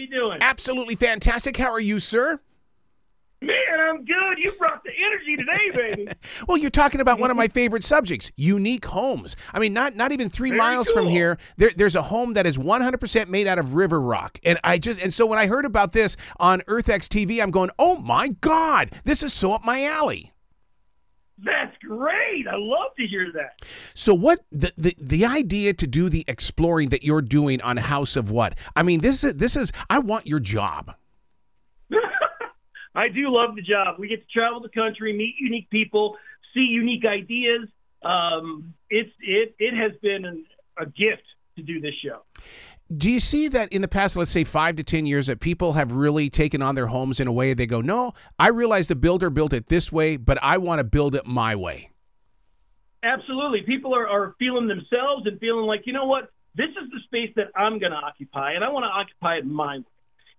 Hey, Arrow, how you doing? Absolutely fantastic. How are you, sir? Man, I'm good. You brought the energy today, baby. Well, you're talking about one of my favorite subjects, unique homes. I mean, not not even three Very miles from here, there, there's a home that is 100% made out of river rock, and I just and so when I heard about this on EarthX TV, I'm going, oh my god, this is so up my alley. That's great. I love to hear that. So what the, the the idea to do the exploring that you're doing on House of What? I mean, this is this is I want your job. I do love the job. We get to travel the country, meet unique people, see unique ideas. Um, it's it it has been an, a gift to do this show. Do you see that in the past, let's say five to 10 years, that people have really taken on their homes in a way they go, no, I realize the builder built it this way, but I want to build it my way? Absolutely. People are, are feeling themselves and feeling like, you know what, this is the space that I'm going to occupy, and I want to occupy it my way.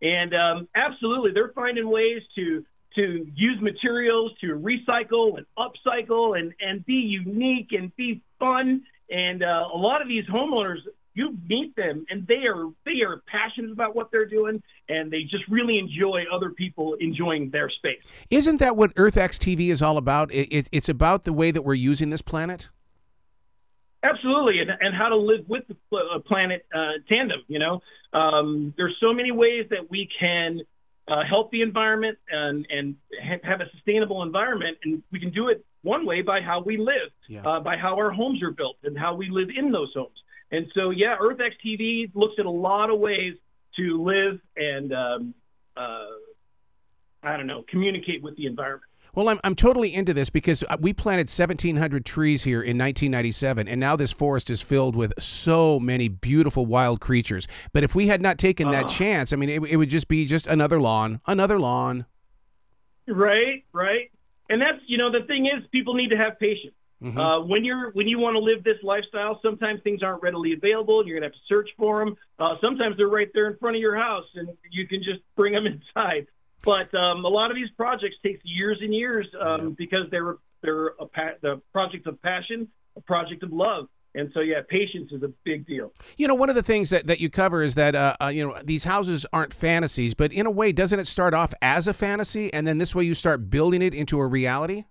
And um, absolutely, they're finding ways to to use materials to recycle and upcycle and, and be unique and be fun. And uh, a lot of these homeowners, you meet them and they are they are passionate about what they're doing and they just really enjoy other people enjoying their space. Isn't that what EarthX TV is all about? It, it, it's about the way that we're using this planet? Absolutely, and, and how to live with the pl- uh, planet uh, tandem. You know, um, there's so many ways that we can uh, help the environment and and ha- have a sustainable environment, and we can do it one way by how we live, Yeah. uh, by how our homes are built, and how we live in those homes. And so, yeah, EarthX TV looks at a lot of ways to live and um, uh, I don't know, communicate with the environment. Well, I'm, I'm totally into this because uh, we planted 1,700 trees here in 1997, and now this forest is filled with so many beautiful wild creatures. But if we had not taken that Oh. chance, I mean, it, it would just be just another lawn, another lawn. Right, right. And that's you know the thing is people need to have patience. Mhm. Uh, when you're when you want to live this lifestyle, sometimes things aren't readily available. and You're gonna have to search for them. Uh, sometimes they're right there in front of your house, and you can just bring them inside. But um, a lot of these projects take years and years um, because they're they're a pa- the project of passion, a project of love, and so yeah, patience is a big deal. You know, one of the things that, that you cover is that, uh, uh, you know, these houses aren't fantasies, but in a way, doesn't it start off as a fantasy and then this way you start building it into a reality?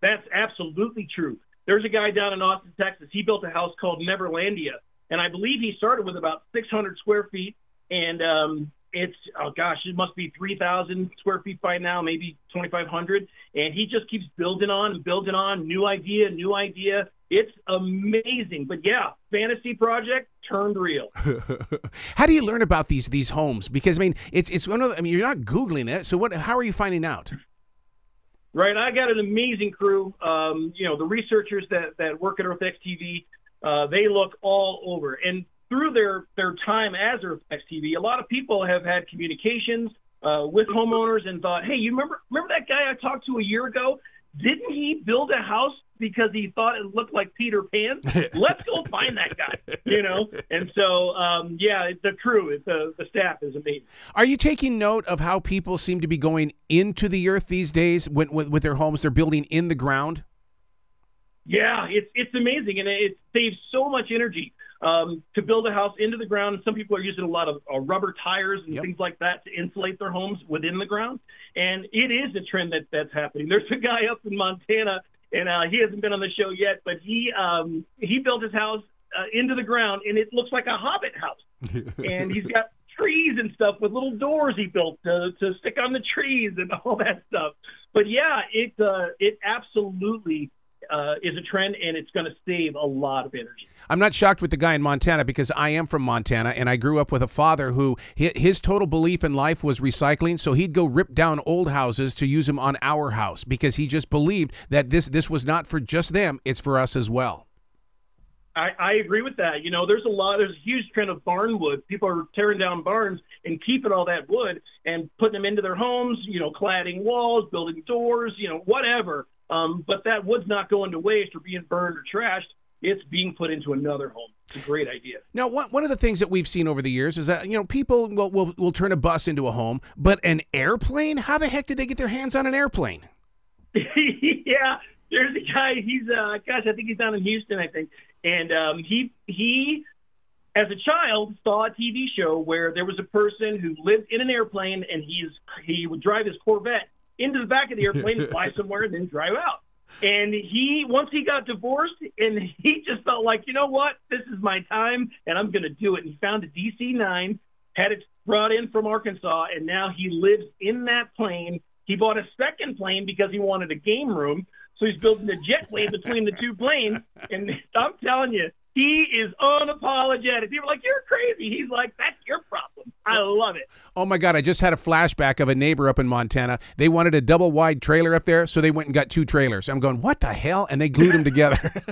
That's absolutely true. There's a guy down in Austin, Texas. He built a house called Neverlandia, and I believe he started with about 600 square feet, and um, it's oh gosh, it must be 3,000 square feet by now, maybe 2,500. And he just keeps building on and building on, new idea, new idea. It's amazing. But yeah, fantasy project turned real. how do you learn about these these homes? Because I mean, it's it's one of the, I mean, you're not googling it, so what? How are you finding out? Right. I got an amazing crew. Um, you know, the researchers that, that work at EarthX TV, uh, they look all over. And through their, their time as EarthX TV, a lot of people have had communications uh, with homeowners and thought, hey, you remember remember that guy I talked to a year ago? Didn't he build a house because he thought it looked like Peter Pan? Let's go find that guy. You know, and so um, yeah, it's the crew, it's the the staff is amazing. Are you taking note of how people seem to be going into the earth these days with, with, with their homes? They're building in the ground. Yeah, it's it's amazing, and it saves so much energy um, to build a house into the ground. And some people are using a lot of uh, rubber tires and Yep. things like that to insulate their homes within the ground. And it is a trend that that's happening. There's a guy up in Montana, and uh, he hasn't been on the show yet, but he um, he built his house uh, into the ground, and it looks like a hobbit house. and he's got trees and stuff with little doors he built to, to stick on the trees and all that stuff. But yeah, it uh, it absolutely uh, is a trend, and it's going to save a lot of energy. I'm not shocked with the guy in Montana because I am from Montana and I grew up with a father who his total belief in life was recycling. So he'd go rip down old houses to use them on our house because he just believed that this this was not for just them; it's for us as well. I, I agree with that. You know, there's a lot, there's a huge trend of barn wood. People are tearing down barns and keeping all that wood and putting them into their homes, you know, cladding walls, building doors, you know, whatever. Um, but that wood's not going to waste or being burned or trashed. It's being put into another home. It's a great idea. Now, one, one of the things that we've seen over the years is that, you know, people will, will, will turn a bus into a home, but an airplane? How the heck did they get their hands on an airplane? yeah, there's a guy. He's uh, gosh, I think he's down in Houston. I think, and um, he he, as a child, saw a TV show where there was a person who lived in an airplane, and he's he would drive his Corvette into the back of the airplane, fly somewhere, and then drive out. And he once he got divorced, and he just felt like, you know what, this is my time, and I'm going to do it. And he found a DC nine, had it brought in from Arkansas, and now he lives in that plane. He bought a second plane because he wanted a game room. So he's building a jetway between the two planes. And I'm telling you, he is unapologetic. People are like, "You're crazy." He's like, "That's your problem." I love it. Oh my god! I just had a flashback of a neighbor up in Montana. They wanted a double wide trailer up there, so they went and got two trailers. I'm going, "What the hell?" And they glued them together.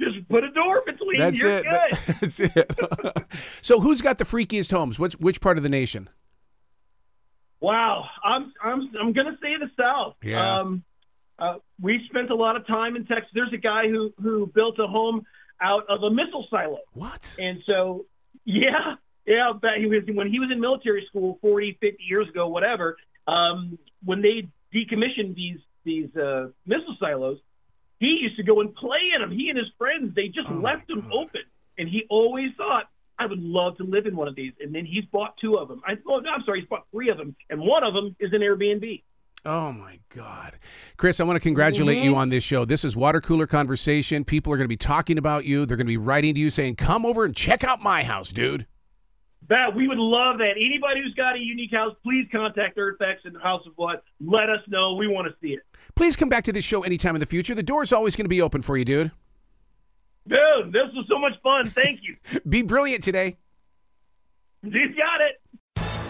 just put a door between. That's You're it. Good. That's it. so, who's got the freakiest homes? Which which part of the nation? Wow, I'm I'm I'm gonna say the South. Yeah. Um, uh, we spent a lot of time in Texas. There's a guy who who built a home out of a missile silo. What? And so, yeah, yeah. But he was when he was in military school 40, 50 years ago, whatever. Um, when they decommissioned these these uh, missile silos, he used to go and play in them. He and his friends they just Oh, left them God. open, and he always thought. I would love to live in one of these, and then he's bought two of them. I, oh, no, I'm sorry, he's bought three of them, and one of them is an Airbnb. Oh my God, Chris! I want to congratulate Mm-hmm. you on this show. This is Water Cooler Conversation. People are going to be talking about you. They're going to be writing to you saying, "Come over and check out my house, dude." That we would love that. Anybody who's got a unique house, please contact EarthX and House of Blood. Let us know. We want to see it. Please come back to this show anytime in the future. The door's always going to be open for you, dude. Dude, this was so much fun. Thank you. Be brilliant today. You got it.